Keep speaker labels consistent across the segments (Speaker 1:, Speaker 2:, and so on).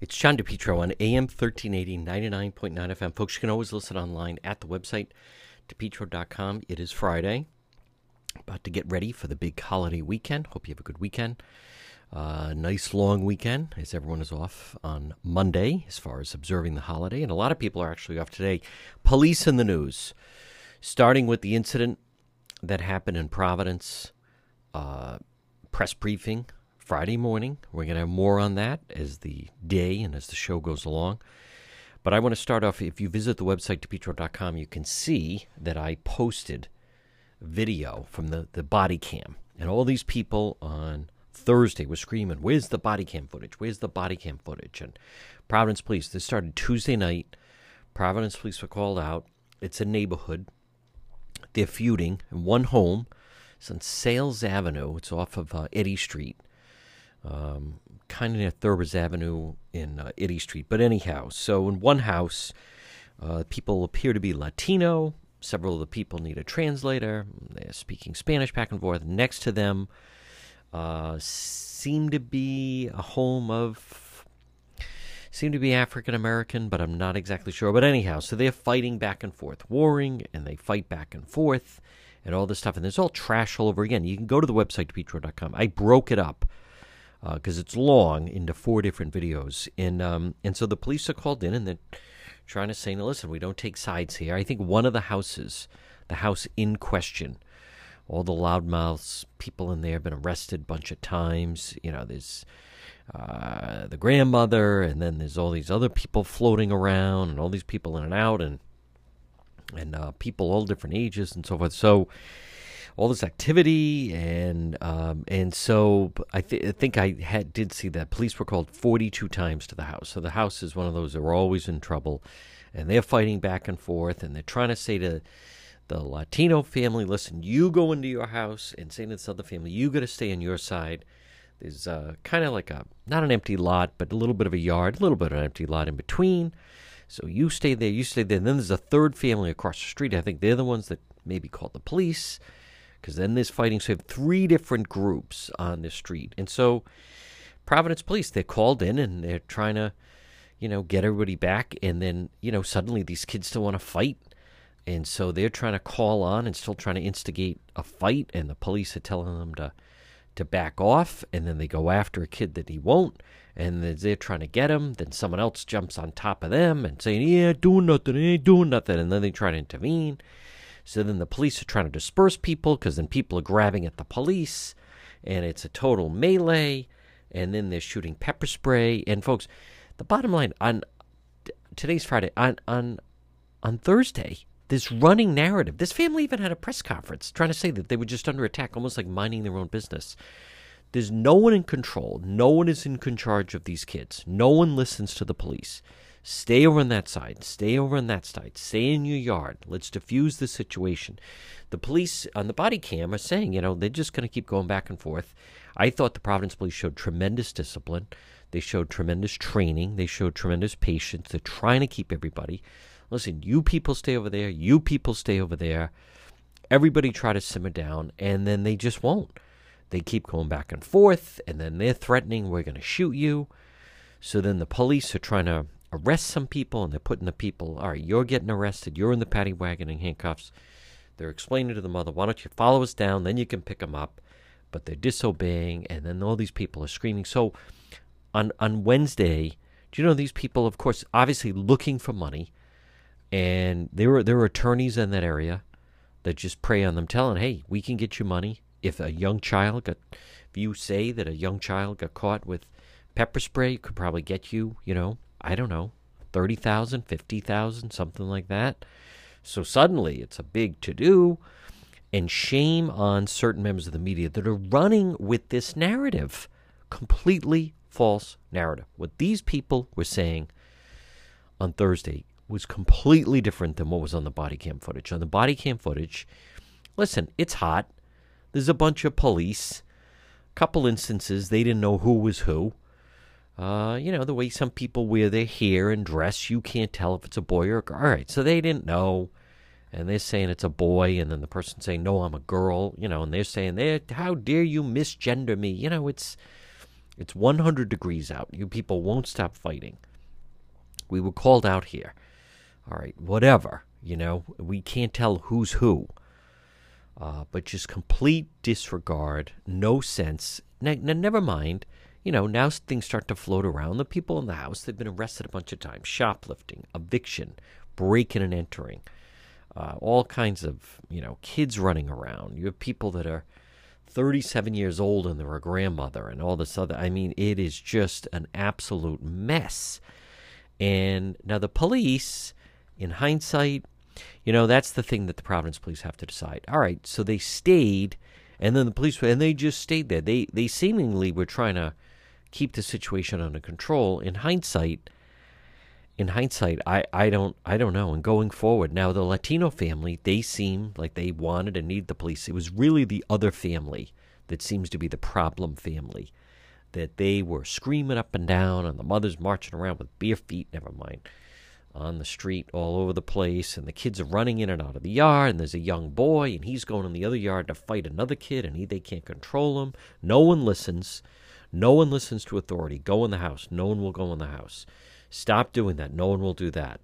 Speaker 1: It's John DePetro on AM 1380, 99.9 FM. Folks, you can always listen online at the website, depetro.com. It is Friday. About to get ready for the big holiday weekend. Hope you have a good weekend. Uh, nice long weekend as everyone is off on Monday as far as observing the holiday. And a lot of people are actually off today. Police in the news, starting with the incident that happened in Providence, uh, press briefing Friday morning. We're going to have more on that as the day and as the show goes along. But I want to start off. If you visit the website, depetro.com, you can see that I posted video from the, the body cam. And all these people on Thursday were screaming, Where's the body cam footage? Where's the body cam footage? And Providence Police, this started Tuesday night. Providence Police were called out. It's a neighborhood. They're feuding in one home. It's on Sales Avenue. It's off of uh, Eddy Street um, kind of near Thurber's Avenue in uh, Eddy Street. But anyhow, so in one house, uh, people appear to be Latino. Several of the people need a translator. They're speaking Spanish back and forth. Next to them uh, seem to be a home of seem to be African American, but I'm not exactly sure. But anyhow, so they're fighting back and forth, warring, and they fight back and forth, and all this stuff. And there's all trash all over again. You can go to the website, petro.com. I broke it up because uh, it's long into four different videos. And um, and so the police are called in and they're trying to say, "No, listen, we don't take sides here." I think one of the houses, the house in question, all the loudmouths, people in there have been arrested a bunch of times. You know, there's uh, the grandmother, and then there's all these other people floating around, and all these people in and out, and and uh, people all different ages and so forth. So all this activity, and um, and so I, th- I, think I had did see that police were called 42 times to the house. So the house is one of those that are always in trouble, and they're fighting back and forth, and they're trying to say to the Latino family, "Listen, you go into your house," and say to this other family, "You got to stay on your side." There's uh, kind of like a not an empty lot, but a little bit of a yard, a little bit of an empty lot in between. So you stay there, you stay there. And then there's a third family across the street. I think they're the ones that maybe called the police because then there's fighting. So you have three different groups on the street, and so Providence Police they're called in and they're trying to, you know, get everybody back, and then you know suddenly these kids still want to fight, and so they're trying to call on and still trying to instigate a fight, and the police are telling them to to back off, and then they go after a kid that he won't, and they're trying to get him. Then someone else jumps on top of them and saying, "Yeah, doing nothing, ain't doing nothing," and then they try to intervene so then the police are trying to disperse people because then people are grabbing at the police and it's a total melee. And then they're shooting pepper spray. And folks, the bottom line on today's Friday, on, on, on Thursday, this running narrative, this family even had a press conference trying to say that they were just under attack, almost like minding their own business. There's no one in control. No one is in charge of these kids. No one listens to the police. Stay over on that side. Stay over on that side. Stay in your yard. Let's diffuse the situation. The police on the body cam are saying, you know, they're just going to keep going back and forth. I thought the Providence police showed tremendous discipline. They showed tremendous training. They showed tremendous patience. They're trying to keep everybody. Listen, you people stay over there. You people stay over there. Everybody try to simmer down, and then they just won't. They keep going back and forth, and then they're threatening, we're going to shoot you. So then the police are trying to arrest some people and they're putting the people, all right, you're getting arrested, you're in the paddy wagon in handcuffs. They're explaining to the mother, why don't you follow us down, then you can pick them up. But they're disobeying, and then all these people are screaming. So on, on Wednesday, do you know these people, of course, obviously looking for money, and there were there were attorneys in that area that just prey on them, telling, "Hey, we can get you money if a young child got." If you say that a young child got caught with pepper spray, could probably get you, you know, I don't know, 30,000, 50,000, something like that. So suddenly it's a big to do. And shame on certain members of the media that are running with this narrative. Completely false narrative. What these people were saying on Thursday was completely different than what was on the body cam footage. On the body cam footage, listen, it's hot. There's a bunch of police. Couple instances they didn't know who was who. Uh, you know, the way some people wear their hair and dress, you can't tell if it's a boy or a girl. All right, so they didn't know. And they're saying it's a boy, and then the person saying, no, I'm a girl, you know, and they're saying, how dare you misgender me? You know, it's it's 100 degrees out. You people won't stop fighting. We were called out here. All right, whatever. You know, we can't tell who's who. Uh, but just complete disregard, no sense. Now, never mind you know, now things start to float around. The people in the house, they've been arrested a bunch of times shoplifting, eviction, breaking and entering, uh, all kinds of, you know, kids running around. You have people that are 37 years old and they're a grandmother and all this other. I mean, it is just an absolute mess. And now the police, in hindsight, you know, that's the thing that the Providence police have to decide. All right, so they stayed, and then the police, and they just stayed there. They they seemingly were trying to keep the situation under control. In hindsight, in hindsight, I, I don't I don't know. And going forward, now the Latino family, they seem like they wanted and need the police. It was really the other family that seems to be the problem family. That they were screaming up and down, and the mother's marching around with bare feet, never mind, on the street all over the place, and the kids are running in and out of the yard, and there's a young boy, and he's going in the other yard to fight another kid, and he, they can't control him. No one listens. No one listens to authority. Go in the house. No one will go in the house. Stop doing that. No one will do that.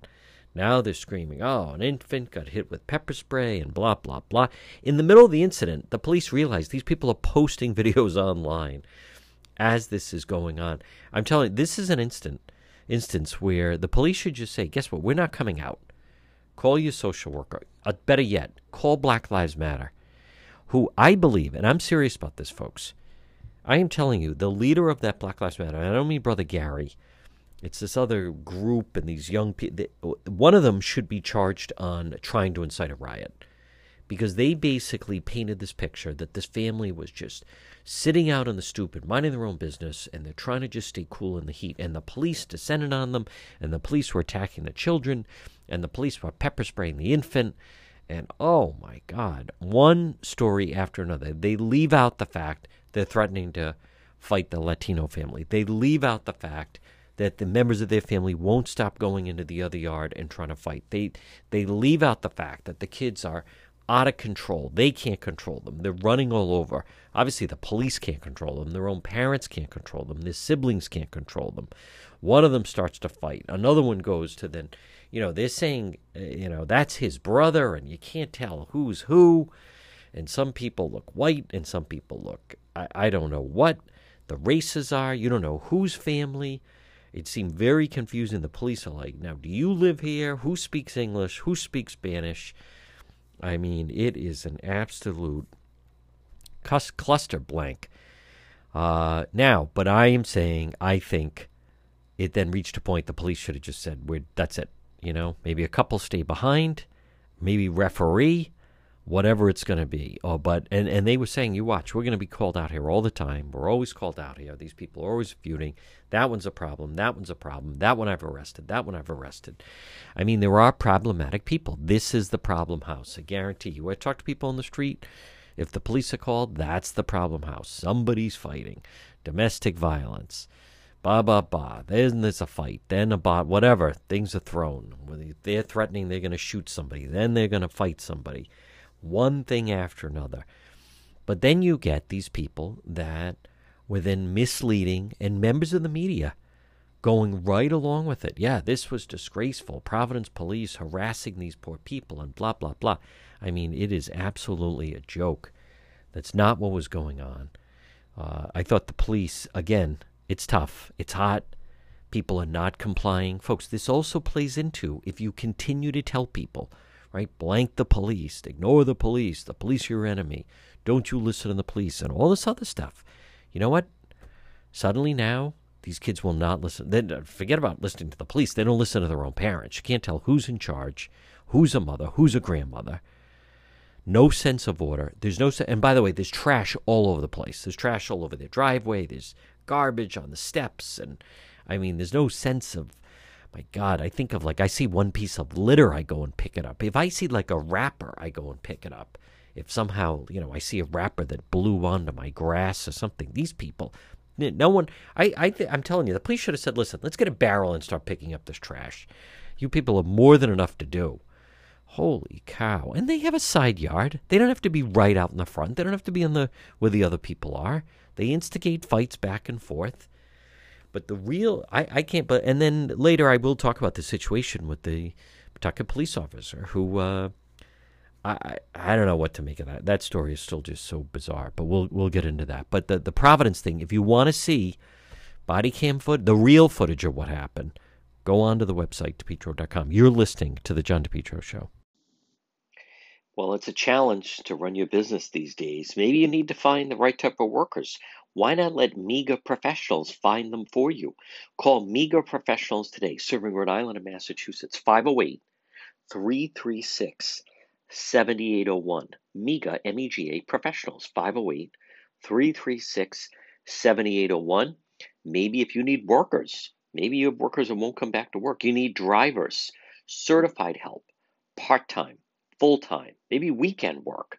Speaker 1: Now they're screaming, oh, an infant got hit with pepper spray and blah, blah, blah. In the middle of the incident, the police realize these people are posting videos online as this is going on. I'm telling you, this is an instant instance where the police should just say, guess what? We're not coming out. Call your social worker. Uh, better yet, call Black Lives Matter, who I believe, and I'm serious about this, folks, I am telling you, the leader of that Black Lives Matter, I don't mean Brother Gary, it's this other group and these young people. One of them should be charged on trying to incite a riot because they basically painted this picture that this family was just sitting out on the stoop and minding their own business and they're trying to just stay cool in the heat. And the police descended on them and the police were attacking the children and the police were pepper spraying the infant. And oh my God, one story after another. They leave out the fact they're threatening to fight the Latino family. They leave out the fact that the members of their family won't stop going into the other yard and trying to fight. They they leave out the fact that the kids are out of control. They can't control them. They're running all over. Obviously, the police can't control them. Their own parents can't control them. Their siblings can't control them. One of them starts to fight. Another one goes to then, you know, they're saying, uh, you know, that's his brother, and you can't tell who's who. And some people look white, and some people look I, I don't know what the races are. You don't know whose family. It seemed very confusing. The police are like, now, do you live here? Who speaks English? Who speaks Spanish? I mean, it is an absolute cluster blank. Uh, now, but I am saying, I think it then reached a point the police should have just said, We're, that's it. You know, maybe a couple stay behind, maybe referee, whatever it's going to be. Oh, but and and they were saying, you watch, we're going to be called out here all the time. We're always called out here. These people are always feuding. That one's a problem. That one's a problem. That one I've arrested. That one I've arrested. I mean, there are problematic people. This is the problem house. I guarantee you. I talk to people on the street. If the police are called, that's the problem house. Somebody's fighting. Domestic violence. Blah, blah, blah. Then there's a fight. Then a bot, whatever. Things are thrown. They're threatening they're going to shoot somebody. Then they're going to fight somebody one thing after another. But then you get these people that were then misleading and members of the media going right along with it. Yeah, this was disgraceful. Providence police harassing these poor people and blah, blah, blah. I mean, it is absolutely a joke. That's not what was going on. Uh, I thought the police, again, it's tough. It's hot. People are not complying. Folks, this also plays into if you continue to tell people, right, blank the police, ignore the police, the police are your enemy, don't you listen to the police, and all this other stuff. You know what? Suddenly now, these kids will not listen. They, uh, forget about listening to the police. They don't listen to their own parents. You can't tell who's in charge, who's a mother, who's a grandmother. No sense of order. There's no. And by the way, there's trash all over the place. There's trash all over their driveway. There's garbage on the steps, and I mean, there's no sense of. My God, I think of like I see one piece of litter, I go and pick it up. If I see like a wrapper, I go and pick it up. If somehow you know I see a wrapper that blew onto my grass or something, these people, no one. I I th- I'm telling you, the police should have said, "Listen, let's get a barrel and start picking up this trash." You people have more than enough to do. Holy cow! And they have a side yard. They don't have to be right out in the front. They don't have to be in the where the other people are. They instigate fights back and forth. But the real, I, I can't. But and then later I will talk about the situation with the Pawtucket police officer who. Uh, I, I don't know what to make of that. That story is still just so bizarre, but we'll we'll get into that. But the the Providence thing, if you want to see body cam foot, the real footage of what happened, go on to the website depetro.com. You're listening to the John DePetro show. Well, it's a challenge to run your business these days. Maybe you need to find the right type of workers. Why not let MEGA professionals find them for you? Call MEGA professionals today, serving Rhode Island and Massachusetts, 508 336 7801. MEGA, M E G A professionals, 508 336 7801. Maybe if you need workers, maybe you have workers that won't come back to work. You need drivers, certified help, part time full time, maybe weekend work.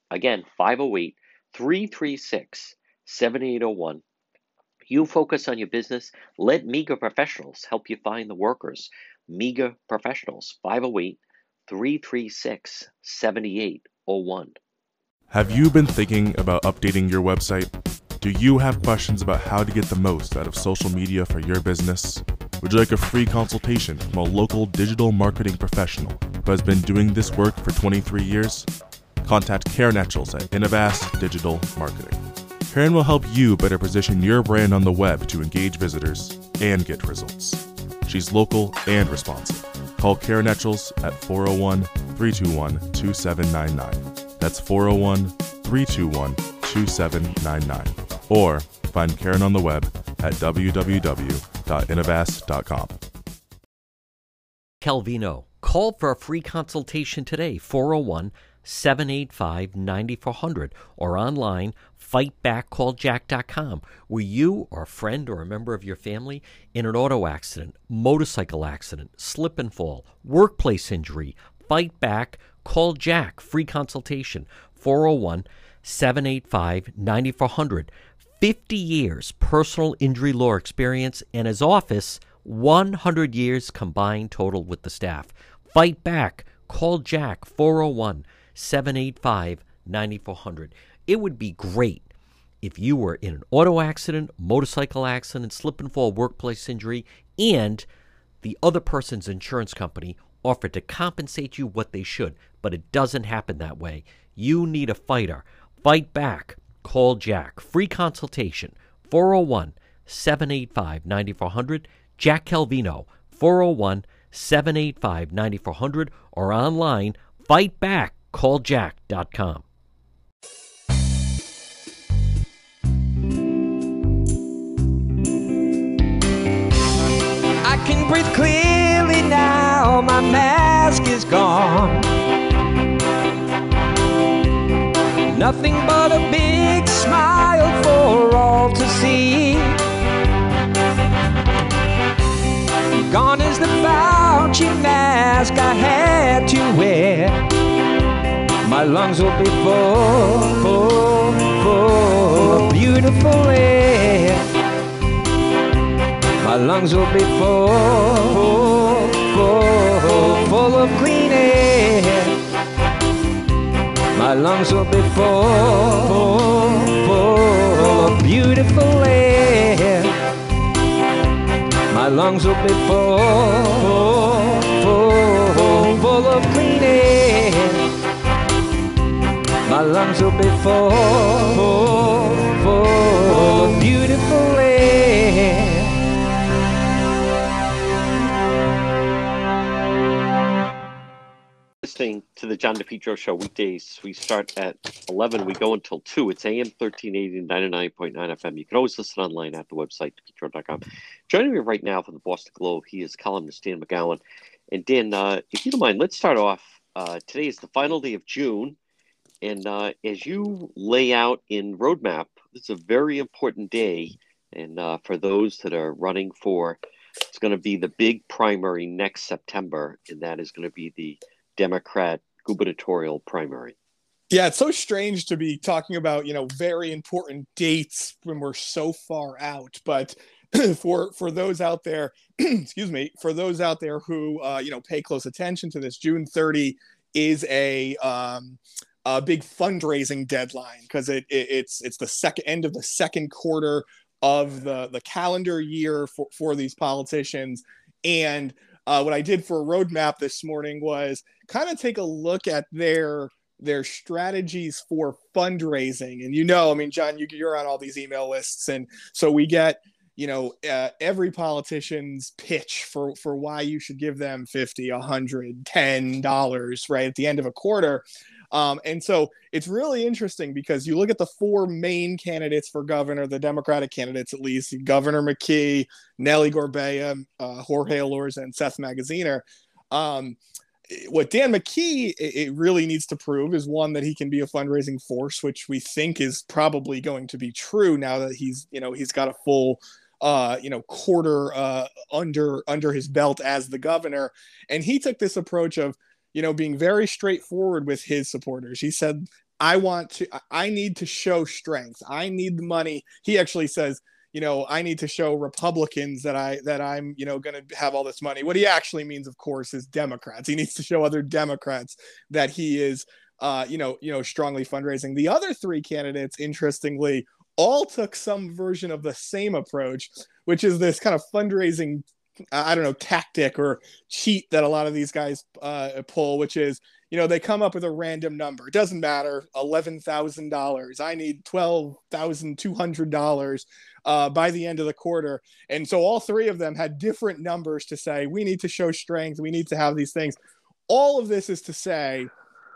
Speaker 1: Again, 508 336 7801. You focus on your business. Let MEGA professionals help you find the workers. MEGA professionals, 508 336 7801.
Speaker 2: Have you been thinking about updating your website? Do you have questions about how to get the most out of social media for your business? Would you like a free consultation from a local digital marketing professional who has been doing this work for 23 years? Contact Karen Etchels at Innovast Digital Marketing. Karen will help you better position your brand on the web to engage visitors and get results. She's local and responsive. Call Karen Etchels at 401 321 2799. That's 401 321 2799. Or find Karen on the web at www.innovast.com.
Speaker 1: Calvino. Call for a free consultation today, 401 785 9400, or online, fightbackcalljack.com, where you or a friend or a member of your family in an auto accident, motorcycle accident, slip and fall, workplace injury, fight back, call Jack, free consultation, 401 785 9400. 50 years personal injury law experience and his office 100 years combined total with the staff. Fight back. Call Jack 401 785 9400. It would be great if you were in an auto accident, motorcycle accident, slip and fall workplace injury, and the other person's insurance company offered to compensate you what they should, but it doesn't happen that way. You need a fighter. Fight back. Call Jack. Free consultation 401 785 9400. Jack Calvino 401 785 9400 or online fightbackcalljack.com.
Speaker 3: I can breathe clearly now, my mask is gone. Nothing but a big smile for all to see. Gone is the Fauci mask I had to wear. My lungs will be full, full, full of beautiful air. My lungs will be full, full, full of clean air. My lungs will be full, full, full of beautiful air. My lungs will be full, full, full of clean My lungs will be full, full, full of beautiful air.
Speaker 4: listening to the John DePetro Show weekdays. We start at 11. We go until 2. It's AM 1380 99.9 FM. You can always listen online at the website, depetro.com. Joining me right now from the Boston Globe, he is columnist Dan McGowan. And Dan, uh, if you don't mind, let's start off. Uh, today is the final day of June. And uh, as you lay out in Rhode Map, it's a very important day. And uh, for those that are running for, it's going to be the big primary next September, and that is going to be the Democrat gubernatorial primary.
Speaker 5: Yeah, it's so strange to be talking about, you know, very important dates when we're so far out. But for for those out there, excuse me, for those out there who uh, you know pay close attention to this, June 30 is a um, a big fundraising deadline because it, it, it's it's the second end of the second quarter of the the calendar year for for these politicians and uh, what I did for a Rhode Map this morning was kind of take a look at their their strategies for fundraising. And you know, I mean, John, you, you're on all these email lists, and so we get you know uh, every politician's pitch for for why you should give them 50 100 10 dollars right at the end of a quarter um, and so it's really interesting because you look at the four main candidates for governor, the Democratic candidates at least, Governor McKee, Nellie Gorbea, uh, Jorge Elorza, and Seth Magaziner. Um, what Dan McKee it really needs to prove is one that he can be a fundraising force, which we think is probably going to be true now that he's you know he's got a full uh, you know quarter uh, under under his belt as the governor, and he took this approach of you know, being very straightforward with his supporters. He said, I want to, I need to show strength. I need the money. He actually says, you know, I need to show Republicans that I that I'm, you know, going to have all this money. What he actually means, of course, is Democrats. He needs to show other Democrats that he is, uh, you know, you know, strongly fundraising. The other three candidates, interestingly, all took some version of the same approach, which is this kind of fundraising I don't know tactic or cheat that a lot of these guys uh, pull, which is you know they come up with a random number. It doesn't matter, eleven thousand dollars. I need twelve thousand two hundred dollars uh, by the end of the quarter, and so all three of them had different numbers to say. We need to show strength. We need to have these things. All of this is to say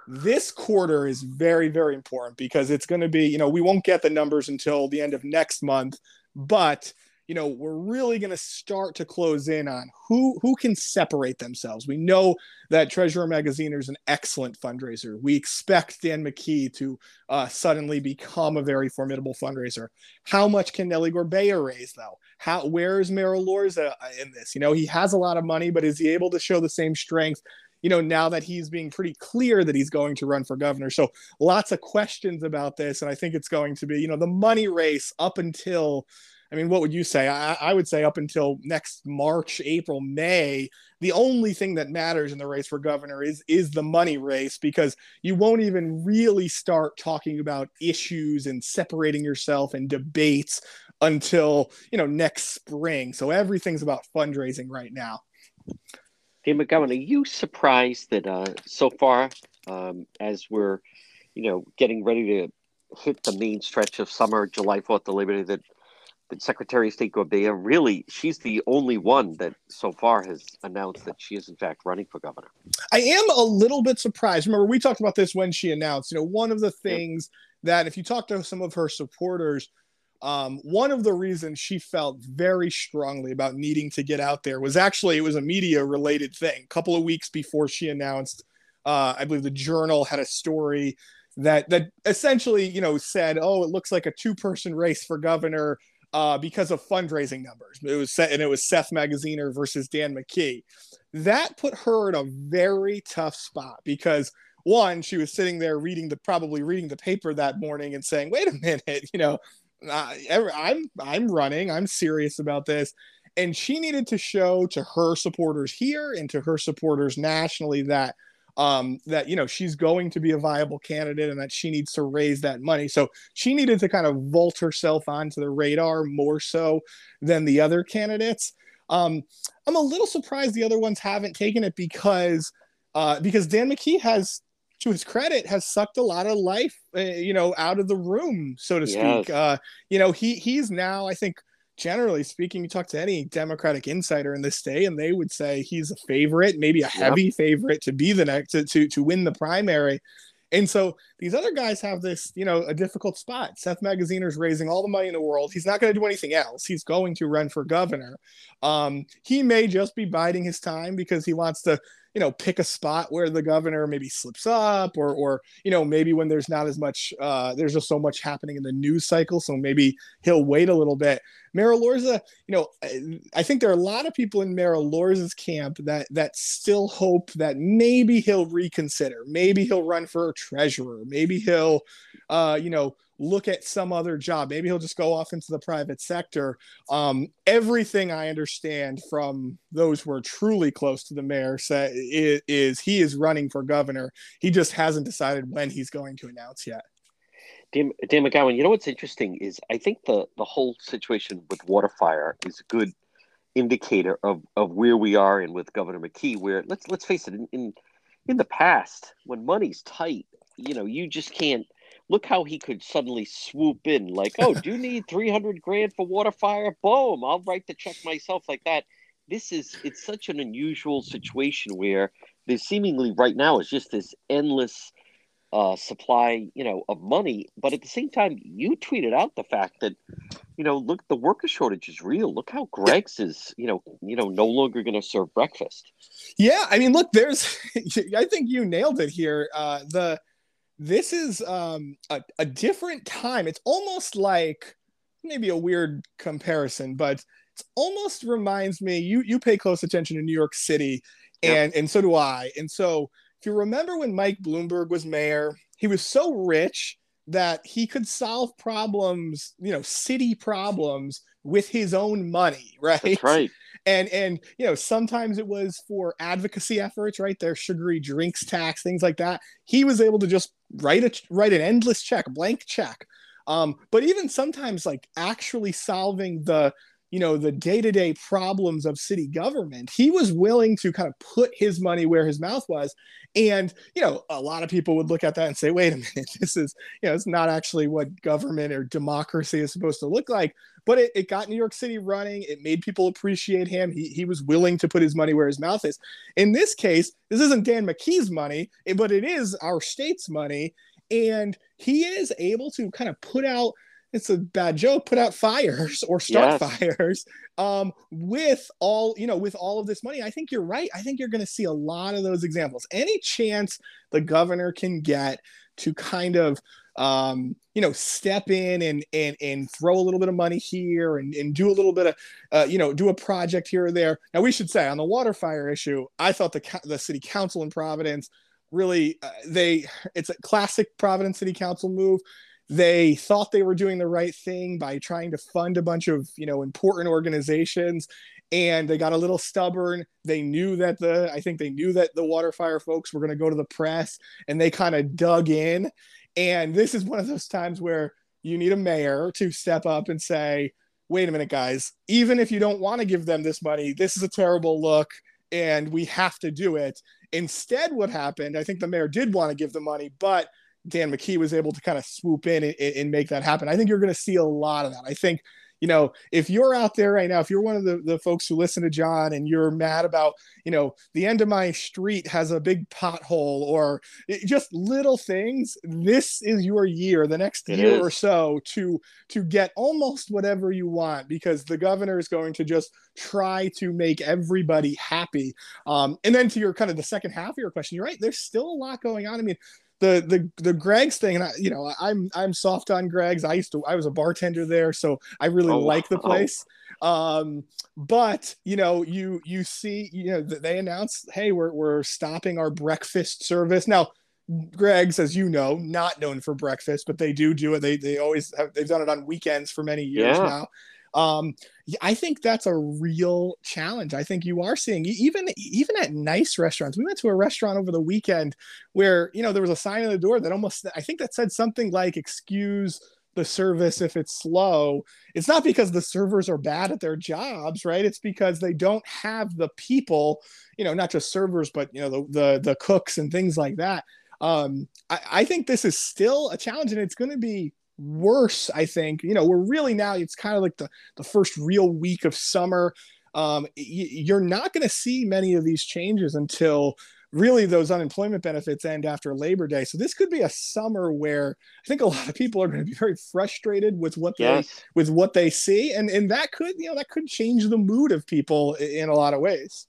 Speaker 5: this quarter is very very important because it's going to be you know we won't get the numbers until the end of next month, but you know we're really going to start to close in on who who can separate themselves. We know that treasurer magaziner is an excellent fundraiser. We expect dan mckee to uh, suddenly become a very formidable fundraiser. How much can Nellie gorbea raise though? How where is Mayor Elorza in this? You know he has a lot of money but is he able to show the same strength you know, now that he's being pretty clear that he's going to run for governor. So lots of questions about this. And I think it's going to be, you know, the money race up until I mean, what would you say? I, I, would say up until next March, April, May, the only thing that matters in the race for governor is is the money race because you won't even really start talking about issues and separating yourself and debates until you know next spring. So everything's about fundraising right now.
Speaker 4: Hey, McGowan, are you surprised that uh, so far, um, as we're, you know, getting ready to hit the main stretch of summer, July 4th to Labor Day, that Secretary of State Gorbea, really, she's the only one that so far has announced that she is in fact running for governor.
Speaker 5: I am a little bit surprised. Remember, we talked about this when she announced. You know, one of the things yep. that if you talk to some of her supporters, um, one of the reasons she felt very strongly about needing to get out there was actually it was a media related thing. A couple of weeks before she announced, uh, I believe the Journal had a story that that essentially you know said, "Oh, it looks like a two person race for governor." uh, because of fundraising numbers. It was set, and it was Seth Magaziner versus Dan McKee. That put her in a very tough spot because one, she was sitting there reading the probably reading the paper that morning and saying, "Wait a minute, you know, uh, I'm I'm running. I'm serious about this." and she needed to show to her supporters here and to her supporters nationally that um, that you know she's going to be a viable candidate and that she needs to raise that money. So she needed to kind of vault herself onto the radar more so than the other candidates. Um, I'm a little surprised the other ones haven't taken it because uh, because Dan McKee has, to his credit, has sucked a lot of life, uh, you know, out of the room, so to speak. Yes. Uh, you know, he he's now, I think, generally speaking, you talk to any Democratic insider in this state, and they would say he's a favorite, maybe a heavy yep. favorite to be the next to, to to win the primary. And so these other guys have this, you know, a difficult spot. Seth Magaziner's raising all the money in the world. He's not going to do anything else. He's going to run for governor. Um, he may just be biding his time because he wants to you know pick a spot where the governor maybe slips up or or you know maybe when there's not as much uh, there's just so much happening in the news cycle so maybe he'll wait a little bit. Mayor Elorza, you know, I think there are a lot of people in Mayor Elorza's camp that that still hope that maybe he'll reconsider, maybe he'll run for treasurer, maybe he'll, uh, you know, look at some other job. Maybe he'll just go off into the private sector. Um, everything I understand from those who are truly close to the mayor say, is, is he is running for governor. He just hasn't decided when he's going to announce yet.
Speaker 4: Dan, Dan McGowan, you know what's interesting is I think the, the whole situation with Waterfire is a good indicator of, of where we are and with Governor McKee, where let's let's face it, in, in in the past, when money's tight, you know, you just can't look how he could suddenly swoop in like oh do you need 300 grand for waterfire boom i'll write the check myself like that. This is it's such an unusual situation where there's seemingly right now is just this endless uh, supply you know of money but at the same time you tweeted out the fact that you know look the worker shortage is real. Look how greg's is you know you know no longer going to serve breakfast.
Speaker 5: Yeah i mean look there's i think you nailed it here uh the this is um, a, a different time. It's almost like maybe a weird comparison, but it almost reminds me. You you pay close attention to New York City, and yep. and so do I. And so if you remember when Mike Bloomberg was mayor, he was so rich that he could solve problems, you know, city problems with his own money, right?
Speaker 4: That's right
Speaker 5: and and you know sometimes it was for advocacy efforts right? Their sugary drinks tax things like that. He was able to just write a write an endless check blank check. Um, but even sometimes like actually solving the you know the day-to-day problems of city government he was willing to kind of put his money where his mouth was. And you know a lot of people would look at that and say wait a minute this is you know it's not actually what government or democracy is supposed to look like. But it, it got new york city running. It made people appreciate him. He, he was willing to put his money where his mouth is. In this case this isn't dan mckee's money but it is our state's money. And he is able to kind of put out it's a bad joke put out fires or start yes. fires. Um, with all you know with all of this money i think you're right. I think you're going to see a lot of those examples. Any chance the governor can get to kind of um, you know step in and and and throw a little bit of money here and, and do a little bit of uh, you know do a project here or there? Now we should say on the water fire issue i thought the the city council in providence really uh, they it's a classic providence city council move they thought they were doing the right thing by trying to fund a bunch of you know important organizations and they got a little stubborn. They knew that the i think they knew that the water fire folks were going to go to the press and they kind of dug in. And this is one of those times where you need a mayor to step up and say wait a minute guys. Even if you don't want to give them this money this is a terrible look and we have to do it. Instead what happened i think the mayor did want to give the money but Dan McKee was able to kind of swoop in and, and make that happen. I think you're going to see a lot of that. I think you know, if you're out there right now, if you're one of the, the folks who listen to John and you're mad about, you know, the end of my street has a big pothole or just little things, this is your year, the next it year is. or so to to get almost whatever you want because the governor is going to just try to make everybody happy. Um, and then to your kind of the second half of your question, you're right, there's still a lot going on. I mean, the the the Greg's thing, and I, you know, I'm I'm soft on Greg's. I used to I was a bartender there, so I really oh, like the place. Um, but you know, you you see, you know, they announced, hey, we're we're stopping our breakfast service now. Greg's, as you know, not known for breakfast, but they do do it. They they always have they've done it on weekends for many years yeah. now. Um, I think that's a real challenge. I think you are seeing even even at nice restaurants. We went to a restaurant over the weekend where you know there was a sign on the door that almost I think that said something like "excuse." the service if it's slow it's not because the servers are bad at their jobs right it's because they don't have the people you know not just servers but you know the the, the cooks and things like that um I, I think this is still a challenge and it's going to be worse i think. You know we're really now it's kind of like the the first real week of summer. Um, you're not going to see many of these changes until really those unemployment benefits end after labor day. So this could be a summer where i think a lot of people are going to be very frustrated with what yes. they with what they see. And and that could you know that could change the mood of people in a lot of ways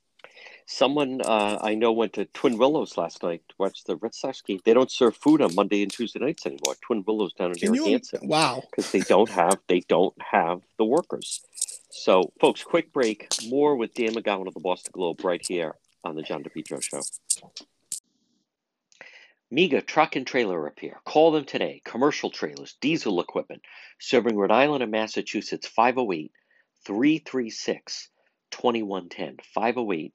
Speaker 1: Someone uh, I know went to Twin Willows last night to watch the Red Sox game. They don't serve food on Monday and Tuesday nights anymore. Twin Willows down in Narragansett.
Speaker 5: Wow,
Speaker 1: because they don't have they don't have the workers. So, folks, quick break. More with Dan McGowan of the Boston Globe right here on the John DePetro Show. MEGA Truck and Trailer Repair. Call them today. Commercial trailers, diesel equipment, serving Rhode Island and Massachusetts. 508 336 2110. 508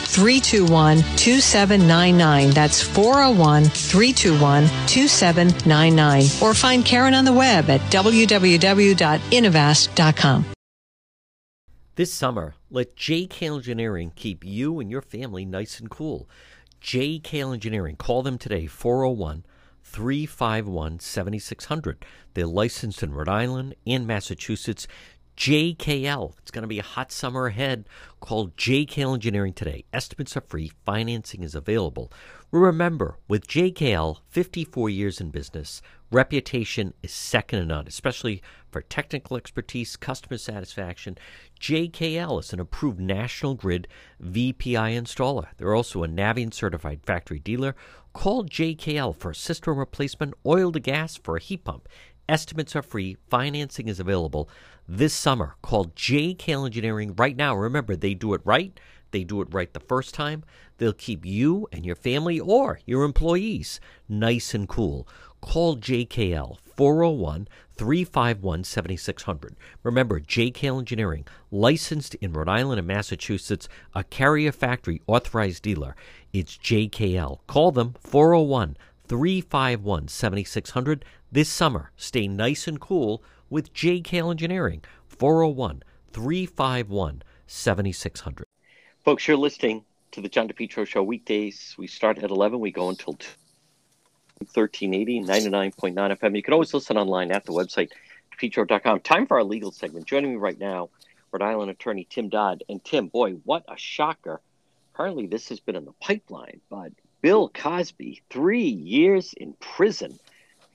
Speaker 6: 321 2799. That's 401 321 2799. Or find Karen on the web at www.innovast.com.
Speaker 7: This summer, let JKL Engineering keep you and your family nice and cool. JKL Engineering, call them today, 401 351 7600. They're licensed in Rhode Island and Massachusetts. JKL. It's going to be a hot summer ahead. Call JKL Engineering today. Estimates are free, financing is available. Remember, with JKL, 54 years in business, reputation is second to none, especially for technical expertise, customer satisfaction. JKL is an approved National Grid VPI installer. They're also a Navien certified factory dealer. Call JKL for a system replacement, oil to gas for a heat pump. Estimates are free, financing is available this summer called JKL Engineering right now. Remember, they do it right. They do it right the first time. They'll keep you and your family or your employees nice and cool. Call JKL 401 351 7600. Remember, JKL Engineering, licensed in Rhode Island and Massachusetts, a carrier factory authorized dealer. It's JKL. Call them 401 351 7600 this summer. Stay nice and cool with JKL Engineering, 401 351 7600.
Speaker 1: Folks, you're listening to the John DePetro Show weekdays. We start at 11, we go until 1380, 99.9 FM. You can always listen online at the website, depetro.com. Time for our legal segment. Joining me right now, Rhode Island attorney Tim Dodd. And Tim, boy, what a shocker. Apparently, this has been in the pipeline, but Bill Cosby, three years in prison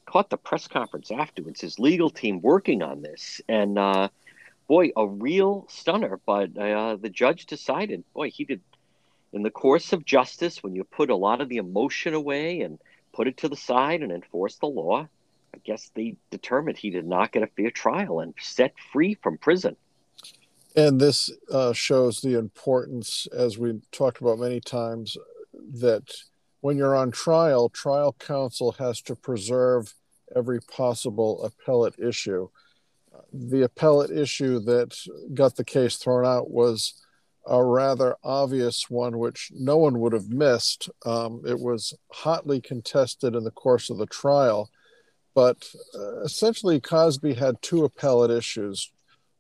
Speaker 1: caught the press conference afterwards, his legal team working on this, and uh, boy, a real stunner. But uh, the judge decided, boy, he did in the course of justice when you put a lot of the emotion away and put it to the side and enforce the law. I guess they determined he did not get a fair trial and set free from prison.
Speaker 8: And this uh, shows the importance, as we talked about many times, that when you're on trial, trial counsel has to preserve every possible appellate issue. The appellate issue that got the case thrown out was a rather obvious one, which no one would have missed. Um, it was hotly contested in the course of the trial, but uh, essentially, Cosby had two appellate issues.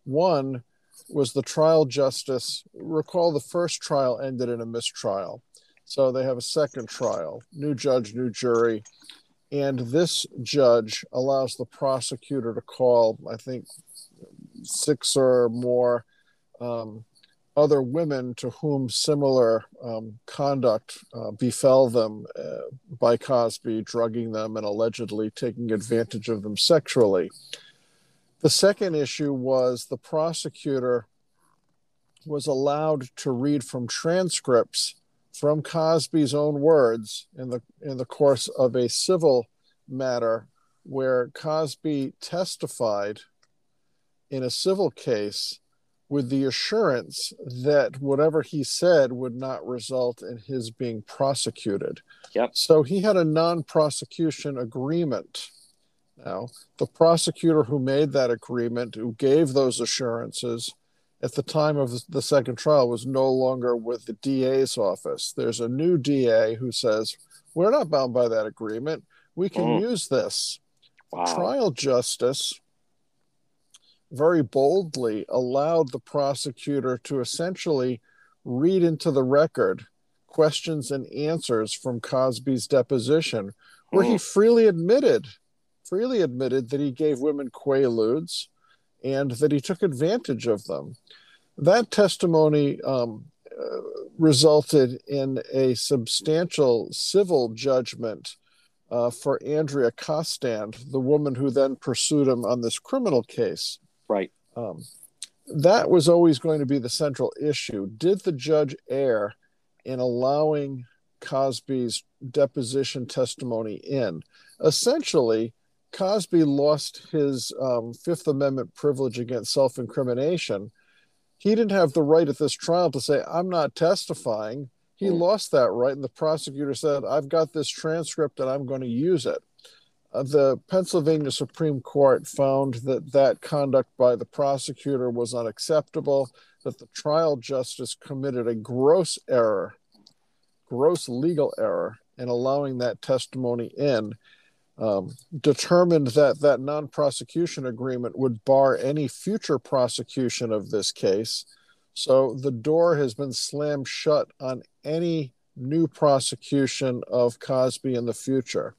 Speaker 8: One was the trial justice. Recall the first trial ended in a mistrial. So they have a second trial, new judge, new jury. And this judge allows the prosecutor to call, I think, six or more um, other women to whom similar um, conduct uh, befell them uh, by Cosby, drugging them and allegedly taking advantage of them sexually. The second issue was the prosecutor was allowed to read from transcripts from Cosby's own words in the in the course of a civil matter where Cosby testified in a civil case with the assurance that whatever he said would not result in his being prosecuted.
Speaker 4: Yep.
Speaker 8: So he had a non-prosecution agreement. Now, the prosecutor who made that agreement, who gave those assurances at the time of the second trial, was no longer with the DA's office. There's a new DA who says, We're not bound by that agreement. We can mm. use this. Wow. Trial justice very boldly allowed the prosecutor to essentially read into the record questions and answers from Cosby's deposition, where he hmm. freely admitted, freely admitted that he gave women quaaludes and that he took advantage of them. That testimony um, uh, resulted in a substantial civil judgment uh, for Andrea Constand, the woman who then pursued him on this criminal case.
Speaker 4: Right.
Speaker 8: Um, that was always going to be the central issue. Did the judge err in allowing Cosby's deposition testimony in? Essentially, Cosby lost his um, Fifth Amendment privilege against self incrimination. He didn't have the right at this trial to say, I'm not testifying. He mm. lost that right. And the prosecutor said, I've got this transcript and I'm going to use it. Uh, the Pennsylvania Supreme Court found that that conduct by the prosecutor was unacceptable, that the trial justice committed a gross error, gross legal error in allowing that testimony in, um, determined that that non prosecution agreement would bar any future prosecution of this case. So the door has been slammed shut on any new prosecution of Cosby in the future.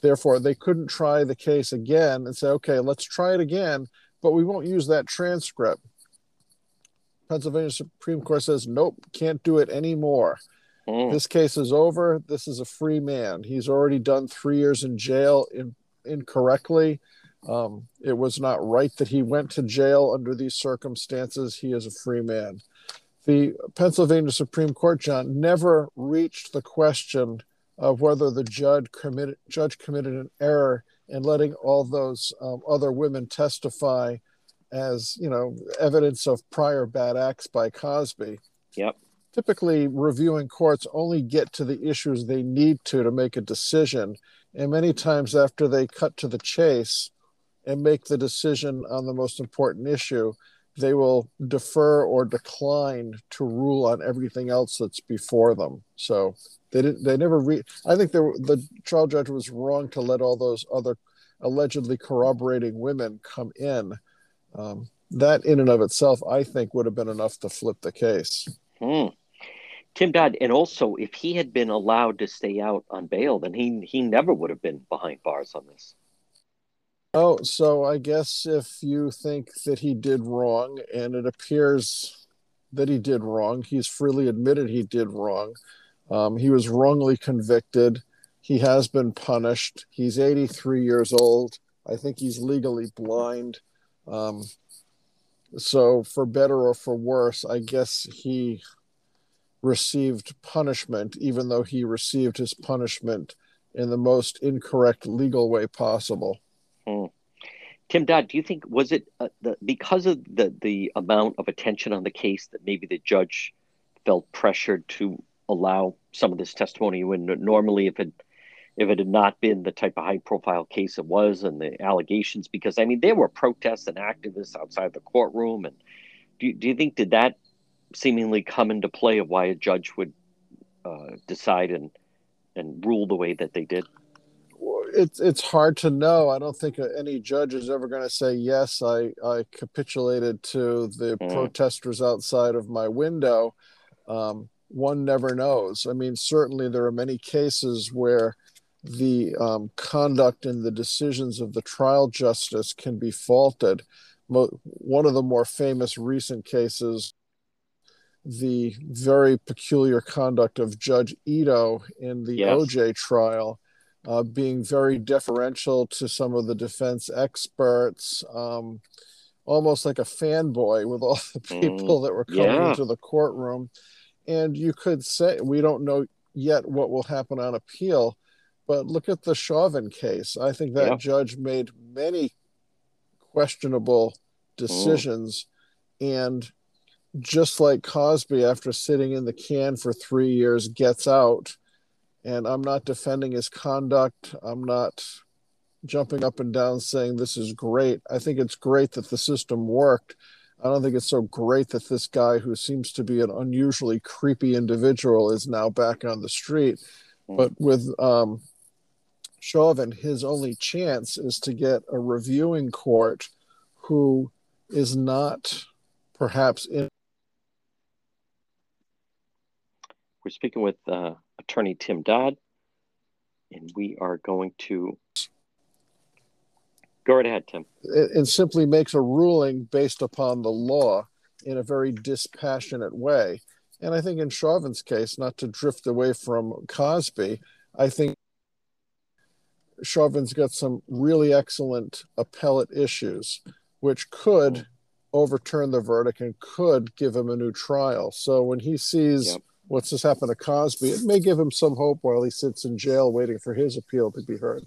Speaker 8: Therefore, they couldn't try the case again and say, okay, let's try it again, but we won't use that transcript. Pennsylvania Supreme Court says, nope, can't do it anymore. Mm. This case is over. This is a free man. He's already done three years in jail in, incorrectly. Um, it was not right that he went to jail under these circumstances. He is a free man. The Pennsylvania Supreme Court, John, never reached the question of whether the judge committed judge committed an error in letting all those um, other women testify as you know evidence of prior bad acts by Cosby.
Speaker 4: Yep.
Speaker 8: Typically, reviewing courts only get to the issues they need to to make a decision, and many times after they cut to the chase and make the decision on the most important issue, they will defer or decline to rule on everything else that's before them. So they didn't. They never re. I think were, the trial judge was wrong to let all those other allegedly corroborating women come in. Um, that in and of itself, I think, would have been enough to flip the case.
Speaker 4: Hmm. Tim Dodd, and also if he had been allowed to stay out on bail, then he he never would have been behind bars on this.
Speaker 8: Oh, so I guess if you think that he did wrong, and it appears that he did wrong, he's freely admitted he did wrong. Um, he was wrongly convicted. He has been punished. He's 83 years old. I think he's legally blind. Um, so, for better or for worse, I guess he received punishment, even though he received his punishment in the most incorrect legal way possible.
Speaker 4: Hmm. Tim Dodd, do you think was it uh, the, because of the the amount of attention on the case that maybe the judge felt pressured to allow some of this testimony when normally if it if it had not been the type of high profile case it was and the allegations because i mean there were protests and activists outside the courtroom and do, do you think did that seemingly come into play of why a judge would uh, decide and and rule the way that they did
Speaker 8: it's it's hard to know. I don't think any judge is ever going to say yes. I I capitulated to the mm. protesters outside of my window. Um, one never knows. I mean, certainly there are many cases where the um, conduct and the decisions of the trial justice can be faulted. Mo- one of the more famous recent cases, the very peculiar conduct of Judge Ito in the yes. OJ trial uh, being very deferential to some of the defense experts, um, almost like a fanboy with all the mm, people mm, that were coming yeah. into the courtroom. And you could say, we don't know yet what will happen on appeal, but look at the Chauvin case. I think that judge made many questionable decisions. Mm. And just like Cosby, after sitting in the can for three years, gets out and I'm not defending his conduct. I'm not jumping up and down saying this is great. I think it's great that the system worked. I don't think it's so great that this guy who seems to be an unusually creepy individual is now back on the street. Hmm. But with um, Chauvin, his only chance is to get a reviewing court who is not perhaps in.
Speaker 4: We're speaking with uh, attorney Tim Dodd, and we are going to go right ahead, Tim.
Speaker 8: It, it simply makes a ruling based upon the law in a very dispassionate way. And I think in Chauvin's case, not to drift away from Cosby, I think Chauvin's got some really excellent appellate issues, which could overturn the verdict and could give him a new trial. So when he sees yep what's just happened to Cosby, it may give him some hope while he sits in jail waiting for his appeal to be heard.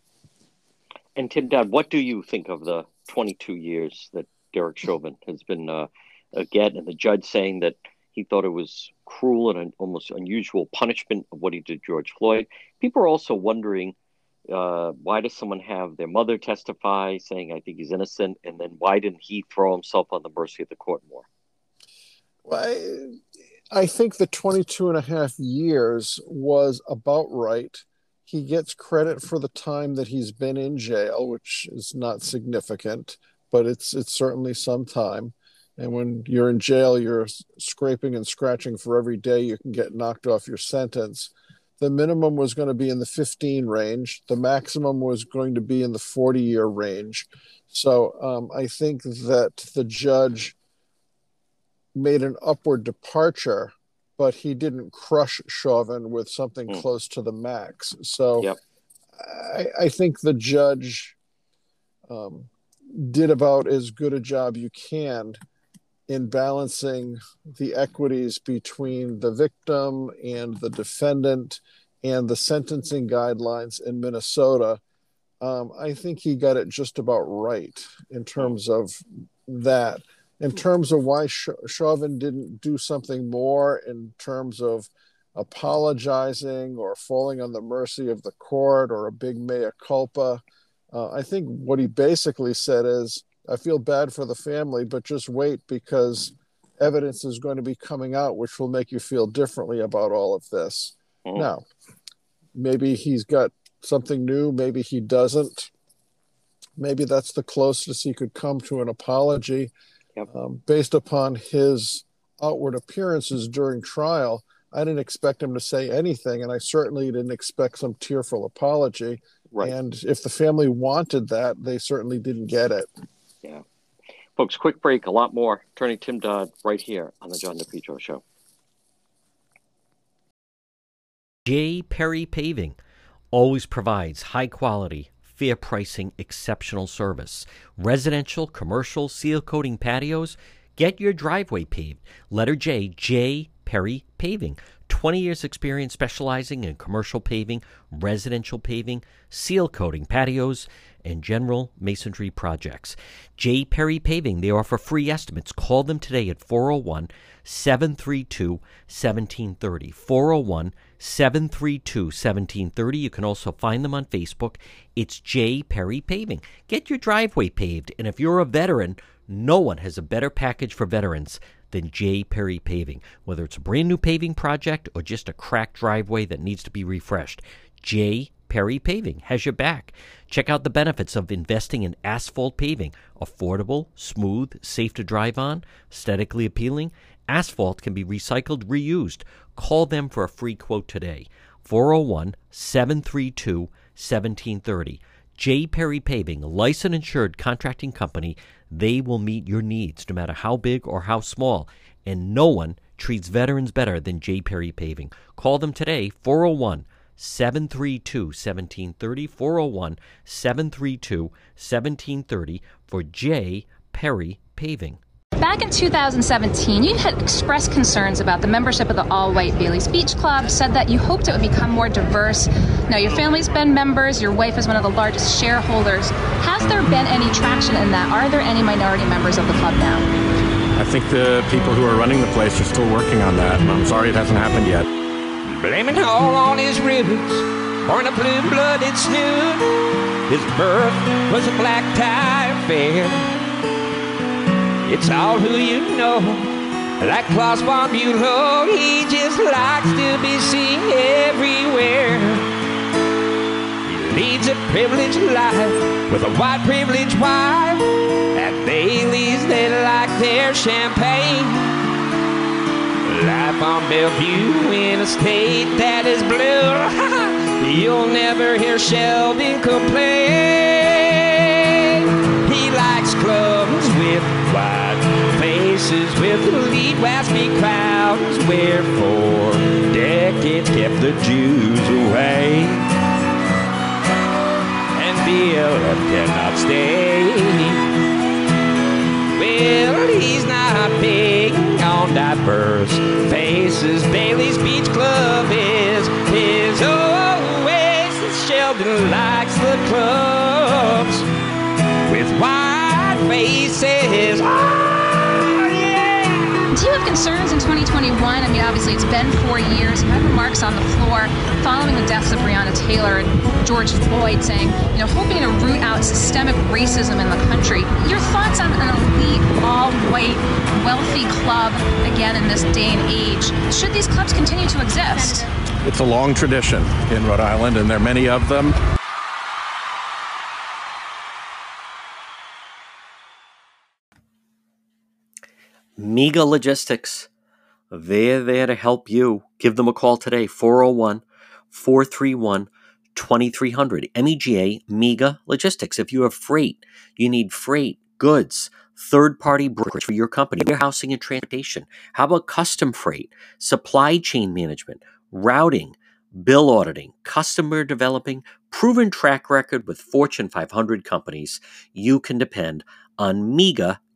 Speaker 4: And Tim Dodd, what do you think of the 22 years that Derek Chauvin has been uh, again, and the judge saying that he thought it was cruel and an almost unusual punishment of what he did George Floyd. People are also wondering uh, why does someone have their mother testify saying I think he's innocent, and then why didn't he throw himself on the mercy of the court more?
Speaker 8: Well, I, I think the 22 and a half years was about right. He gets credit for the time that he's been in jail, which is not significant, but it's it's certainly some time. And when you're in jail, you're scraping and scratching for every day you can get knocked off your sentence. The minimum was going to be in the 15 range. The maximum was going to be in the 40 year range. So um, I think that the judge made an upward departure, but he didn't crush Chauvin with something mm. close to the max. So yep. I, I, think the judge um, did about as good a job you can in balancing the equities between the victim and the defendant and the sentencing guidelines in Minnesota. Um, I think he got it just about right in terms of that in terms of why Chauvin didn't do something more in terms of apologizing or falling on the mercy of the court or a big mea culpa. Uh, I think what he basically said is, I feel bad for the family, but just wait because evidence is going to be coming out which will make you feel differently about all of this. Mm. Now, maybe he's got something new, maybe he doesn't. Maybe that's the closest he could come to an apology Yep. Um, based upon his outward appearances during trial, I didn't expect him to say anything, and I certainly didn't expect some tearful apology. Right. And if the family wanted that, they certainly didn't get it.
Speaker 4: Yeah. Folks, quick break, a lot more. Attorney Tim Dodd right here on the John DePetro Show.
Speaker 1: J. Perry Paving always provides high quality, fair pricing, exceptional service. Residential, commercial, seal coating patios. Get your driveway paved. Letter J, J Perry Paving. 20 years experience specializing in commercial paving, residential paving, seal coating patios, and general masonry projects. J. Perry Paving, they offer free estimates. Call them today at 401 732 1730. 401 732 1730. You can also find them on Facebook. It's J. Perry Paving. Get your driveway paved, and if you're a veteran, no one has a better package for veterans than J. Perry Paving. Whether it's a brand new paving project or just a cracked driveway that needs to be refreshed, J. Perry Paving has your back. Check out the benefits of investing in asphalt paving. Affordable, smooth, safe to drive on, aesthetically appealing. Asphalt can be recycled, reused. Call them for a free quote today. 401 732 1730. J. Perry Paving, licensed insured contracting company. They will meet your needs no matter how big or how small. And no one treats veterans better than J. Perry Paving. Call them today, 401 732 1730. 401 732 1730 for J. Perry Paving.
Speaker 9: Back in 2017, you had expressed concerns about the membership of the all white Bailey's Beach Club, said that you hoped it would become more diverse. Now, your family's been members, your wife is one of the largest shareholders. Has there been any traction in that? Are there any minority members of the club now?
Speaker 10: I think the people who are running the place are still working on that, and I'm sorry it hasn't happened yet.
Speaker 3: Blaming all on his roots, born a blue blooded snoot. His birth was a black tie affair. It's all who you know. Like Klaus von Bülow, he just likes to be seen everywhere. He leads a privileged life with a white privileged wife. At Bailey's, they like their champagne. Life on Bellevue in a state that is blue. You'll never hear Sheldon complain. He likes clubs with wide faces with elite waspy crowds where for decades kept the Jews away. And BLM cannot stay. Well, he's not big on diverse faces. Bailey's Beach Club is his oasis. Sheldon likes the clubs with wide faces.
Speaker 9: Concerns in 2021? I mean, obviously, it's been four years. You have remarks on the floor following the deaths of Breonna Taylor and George Floyd saying, you know, hoping to root out systemic racism in the country. Your thoughts on an elite, all white, wealthy club, again, in this day and age? Should these clubs continue to exist?
Speaker 10: It's a long tradition in Rhode Island, and there are many of them.
Speaker 1: Mega Logistics. They're there to help you. Give them a call today, 401 431 2300. MEGA Mega Logistics. If you have freight, you need freight, goods, third party brokerage for your company, warehousing and transportation. How about custom freight, supply chain management, routing, bill auditing, customer developing, proven track record with Fortune 500 companies? You can depend on MEGA,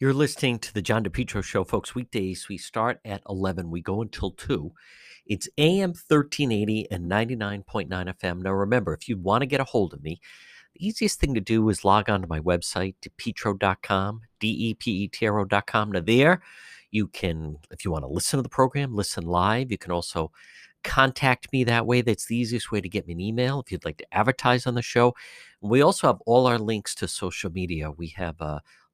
Speaker 1: You're listening to the John DePetro Show, folks. Weekdays, we start at 11. We go until 2. It's AM 1380 and 99.9 FM. Now, remember, if you want to get a hold of me, the easiest thing to do is log on to my website, depetro.com, D-E-P-E-T-R-O.com. Now, there you can, if you want to listen to the program, listen live. You can also contact me that way. That's the easiest way to get me an email if you'd like to advertise on the show. We also have all our links to social media. We have uh,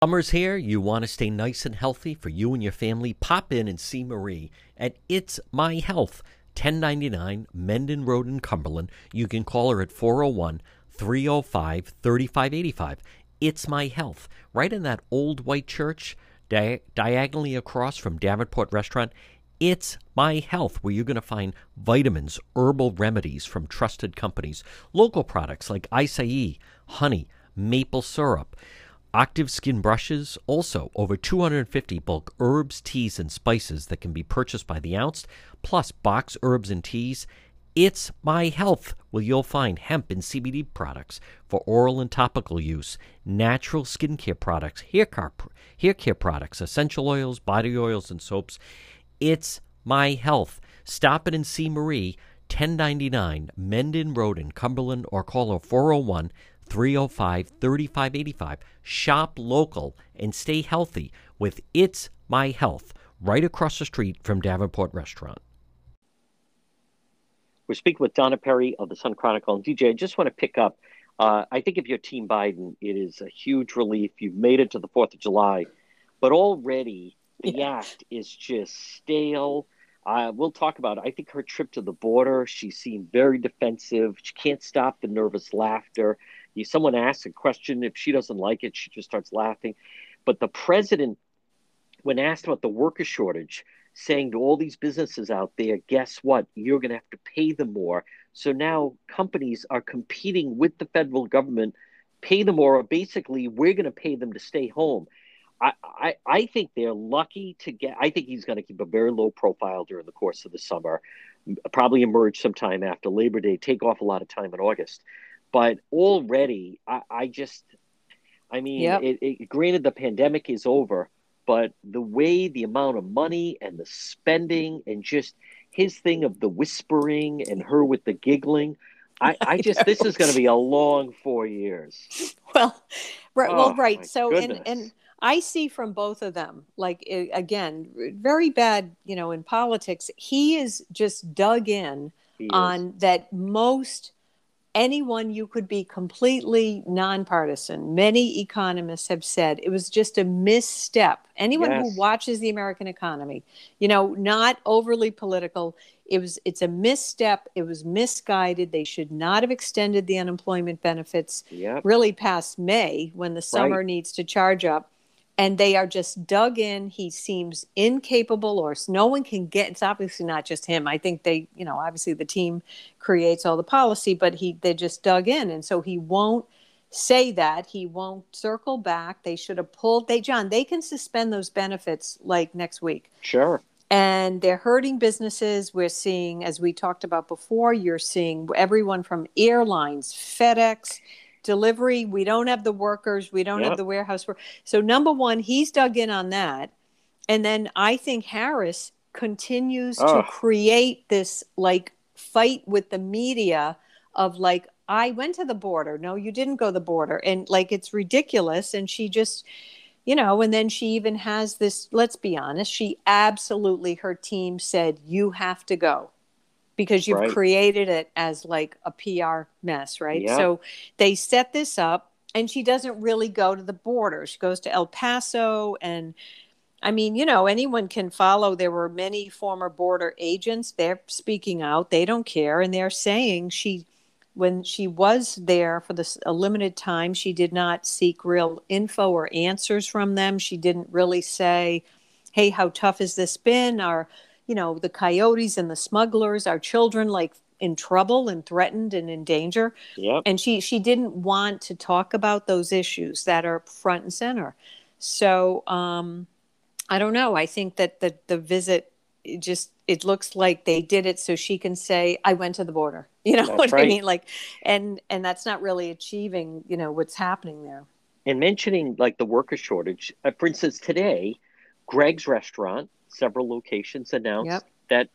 Speaker 1: Summer's here. You want to stay nice and healthy for you and your family? Pop in and see Marie at It's My Health. 1099 Mendon Road in Cumberland. You can call her at 401 305 3585. It's My Health, right in that old white church, di- diagonally across from Davenport Restaurant. It's My Health, where you're going to find vitamins, herbal remedies from trusted companies, local products like acai, honey, maple syrup. Octave skin brushes, also over 250 bulk herbs, teas, and spices that can be purchased by the ounce, plus box herbs and teas. It's My Health, where you'll find hemp and CBD products for oral and topical use, natural skincare products, hair care, hair care products, essential oils, body oils, and soaps. It's My Health. Stop in and see Marie, 1099 Mendon Road in Cumberland, or call her 401 305 3585. Shop local and stay healthy with It's My Health right across the street from Davenport Restaurant.
Speaker 4: We're speaking with Donna Perry of the Sun Chronicle. And DJ, I just want to pick up. Uh, I think if you're Team Biden, it is a huge relief. You've made it to the 4th of July, but already the yeah. act is just stale. Uh, we'll talk about it. I think her trip to the border, she seemed very defensive. She can't stop the nervous laughter. Someone asks a question, if she doesn't like it, she just starts laughing. But the president, when asked about the worker shortage, saying to all these businesses out there, guess what? You're going to have to pay them more. So now companies are competing with the federal government, pay them more, or basically, we're going to pay them to stay home. I, I, I think they're lucky to get. I think he's going to keep a very low profile during the course of the summer, probably emerge sometime after Labor Day, take off a lot of time in August. But already, I, I just, I mean, yep. it, it, granted, the pandemic is over, but the way the amount of money and the spending and just his thing of the whispering and her with the giggling. I, I just this is going to be a long four years.
Speaker 6: Well, oh, right. Oh, well, right. So and and I see from both of them, like eh, again, very bad. You know, in politics, he is just dug in on that most anyone you could be completely nonpartisan. Many economists have said it was just a misstep. Anyone yes. who watches the American economy, you know, not overly political, it was it's a misstep. It was misguided. They should not have extended the unemployment benefits yep. really past May when the summer right. needs to charge up and they are just dug in. He seems incapable, or no one can get. It's obviously not just him. I think they, you know, obviously the team creates all the policy, but he they just dug in, and so he won't say that. He won't circle back. They should have pulled. They John, they can suspend those benefits like next week.
Speaker 4: Sure.
Speaker 6: And they're hurting businesses. We're seeing, as we talked about before, you're seeing everyone from airlines, FedEx delivery. We don't have the workers. We don't yep. have the warehouse work. So number one he's dug in on that. And then i think harris continues oh. to create this like fight with the media of like i went to the border. No you didn't go to the border. And like it's ridiculous. And she just you know and then she even has this let's be honest she absolutely her team said you have to go because you've right. created it as like a PR mess, right? Yeah. So they set this up and she doesn't really go to the border. She goes to El Paso and I mean, you know, anyone can follow. There were many former border agents. They're speaking out. They don't care. And they're saying she, when she was there for this a limited time, she did not seek real info or answers from them. She didn't really say, hey, how tough has this been? Or you know the coyotes and the smugglers our children like in trouble and threatened and in danger.
Speaker 4: Yep.
Speaker 6: and she she didn't want to talk about those issues that are front and center. So um i don't know. I think that the the visit it just it looks like they did it so she can say i went to the border. You know that's what right. i mean? Like and and that's not really achieving you know what's happening there.
Speaker 4: And mentioning like the worker shortage uh, for instance today Gregg's restaurant several locations announced yep. that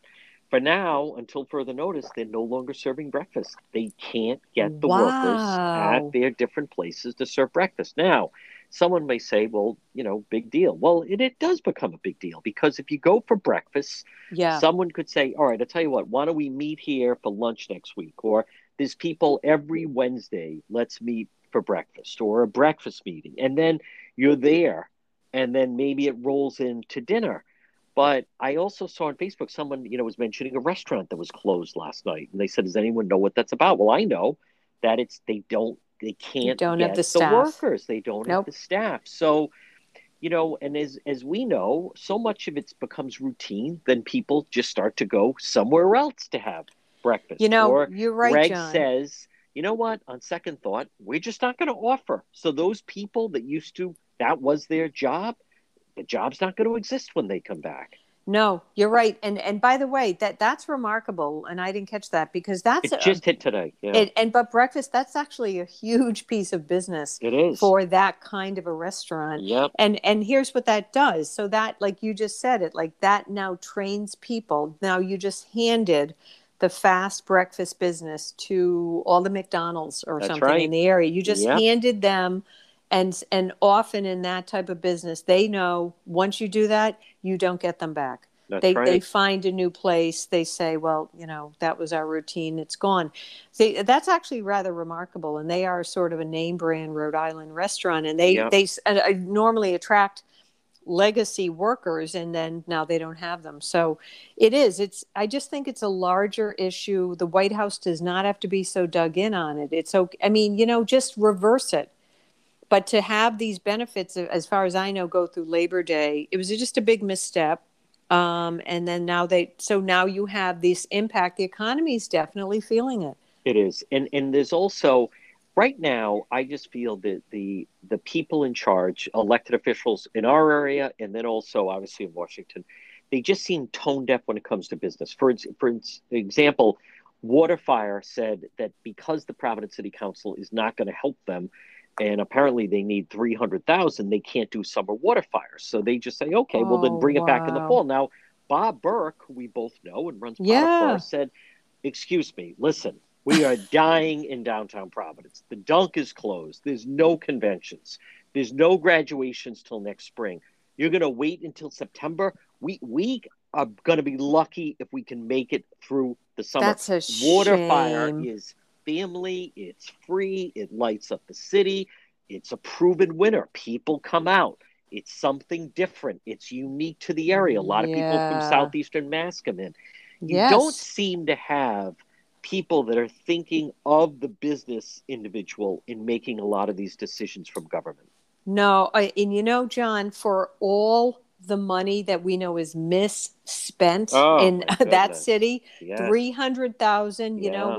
Speaker 4: for now, until further notice, they're no longer serving breakfast. They can't get the wow. workers at their different places to serve breakfast. Now, someone may say, well, you know, big deal. Well, it, it does become a big deal because if you go for breakfast, yeah. someone could say, all right, I'll tell you what, why don't we meet here for lunch next week? Or there's people every Wednesday, let's meet for breakfast or a breakfast meeting. And then you're there, and then maybe it rolls into dinner
Speaker 1: But I also saw on Facebook someone, you know, was mentioning a restaurant that was closed last night, and they said, "Does anyone know what that's about?" Well, I know that it's they don't they can't
Speaker 6: don't
Speaker 1: get
Speaker 6: have the staff.
Speaker 1: workers, they don't have the staff. So, you know, and as as we know, so much of it becomes routine. Then people just start to go somewhere else to have breakfast.
Speaker 6: You know,
Speaker 1: or
Speaker 6: you're right,
Speaker 1: Greg
Speaker 6: John.
Speaker 1: says, you know what? On second thought, we're just not going to offer. So those people that used to that was their job, the job's not going to exist when they come back.
Speaker 6: No, you're right. And and by the way, that that's remarkable, and I didn't catch that because that's
Speaker 1: It
Speaker 6: a-
Speaker 1: just hit today. Yeah,
Speaker 6: it, and but breakfast that's actually a huge piece of business
Speaker 1: it is.
Speaker 6: for that kind of a restaurant.
Speaker 1: Yep.
Speaker 6: And and here's what that does. So that like you just said it, like that now trains people. Now you just handed the fast breakfast business to all the McDonald's or
Speaker 1: That's
Speaker 6: something
Speaker 1: right.
Speaker 6: in the area. You just
Speaker 1: Yep.
Speaker 6: handed them and and often in that type of business they know once you do that you don't get them back.
Speaker 1: That's
Speaker 6: they
Speaker 1: right.
Speaker 6: they find a new place. They say, well, you know, that was our routine. It's gone. See, that's actually rather remarkable. And they are sort of a name brand Rhode Island restaurant, and they
Speaker 1: Yeah.
Speaker 6: they uh, normally attract legacy workers, and then now they don't have them. So it is. It's. I just think it's a larger issue. The White House does not have to be so dug in on it. It's okay. I mean, you know, just reverse it. But to have these benefits, uh, as far as I know, go through Labor Day, it was just a big misstep um, and then now they so now you have this impact the economy is definitely feeling it
Speaker 1: It is, and and there's also right now. I just feel that the the people in charge, elected officials in our area, and then also obviously in Washington, they just seem tone deaf when it comes to business. For for example, Waterfire said that because the Providence City Council is not going to help them. And apparently, they need three hundred thousand. They can't do summer water fires, so they just say, "Okay, well then
Speaker 6: Oh,
Speaker 1: bring it back in the fall." Now, Bob Burke, who we both know and runs
Speaker 6: Yeah.
Speaker 1: Pot au Feu, said, "Excuse me, listen, we are dying in downtown Providence. The dunk is closed. There's no conventions. There's no graduations till next spring. You're going to wait until September. We we are going to be lucky if we can make it through the summer.
Speaker 6: That's a
Speaker 1: Water
Speaker 6: shame.
Speaker 1: fire is family. It's free. It lights up the city. It's a proven winner. People come out. It's something different. It's unique to the area. A lot of people from southeastern Mass come in. You
Speaker 6: yes
Speaker 1: don't seem to have people that are thinking of the business individual in making a lot of these decisions from government.
Speaker 6: no I, and you know john for all the money that we know is misspent
Speaker 1: Oh,
Speaker 6: in that city
Speaker 1: Yes.
Speaker 6: 300000 you know
Speaker 1: Yeah.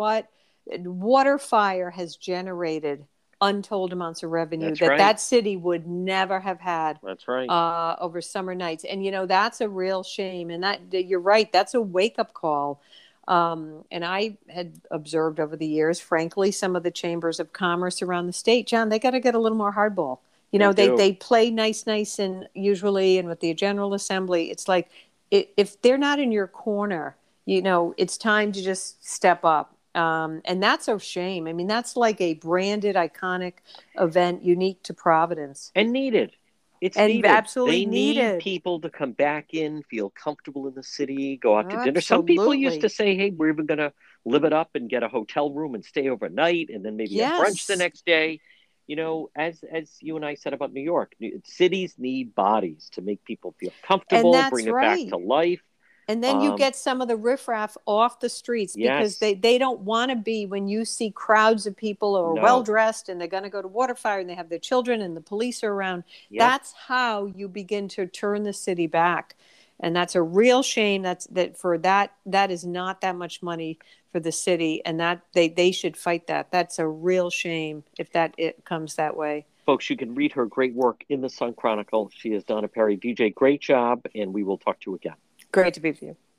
Speaker 6: What waterfire has generated untold amounts of revenue
Speaker 1: That's
Speaker 6: that
Speaker 1: right.
Speaker 6: that city would never have had
Speaker 1: That's right.
Speaker 6: uh, over summer nights. And you know that's a real shame. And that you're right. That's a wake up call. Um, and I had observed over the years, frankly, some of the chambers of commerce around the state, John, they got to get a little more hardball. You know,
Speaker 1: They
Speaker 6: they, they play nice, nice, and usually, and with the General Assembly, it's like if they're not in your corner, you know, it's time to just step up. Um, and that's a shame. I mean, that's like a branded, iconic event unique to Providence.
Speaker 1: and needed. It's
Speaker 6: And
Speaker 1: needed.
Speaker 6: absolutely
Speaker 1: they need
Speaker 6: needed.
Speaker 1: people to come back in, feel comfortable in the city, go out to dinner. Some people used to say, "Hey, we're even going to live it up and get a hotel room and stay overnight, and then maybe have brunch the next day." You know, as as you and I said about New York, cities need bodies to make people feel comfortable, bring it
Speaker 6: right.
Speaker 1: back to life.
Speaker 6: And then you
Speaker 1: Um,
Speaker 6: get some of the riffraff off the streets because
Speaker 1: Yes.
Speaker 6: they, they don't want to be when you see crowds of people who are
Speaker 1: No.
Speaker 6: well dressed and they're going to go to Waterfire and they have their children and the police are around. That's how you begin to turn the city back. And that's a real shame. That's that for that that is not that much money for the city and that they, they should fight that. That's a real shame if that it comes that way.
Speaker 1: Folks, you can read her great work in the Sun Chronicle. She is Donna Perry. DJ, great job, and we will talk to you again.
Speaker 6: Great to be with you.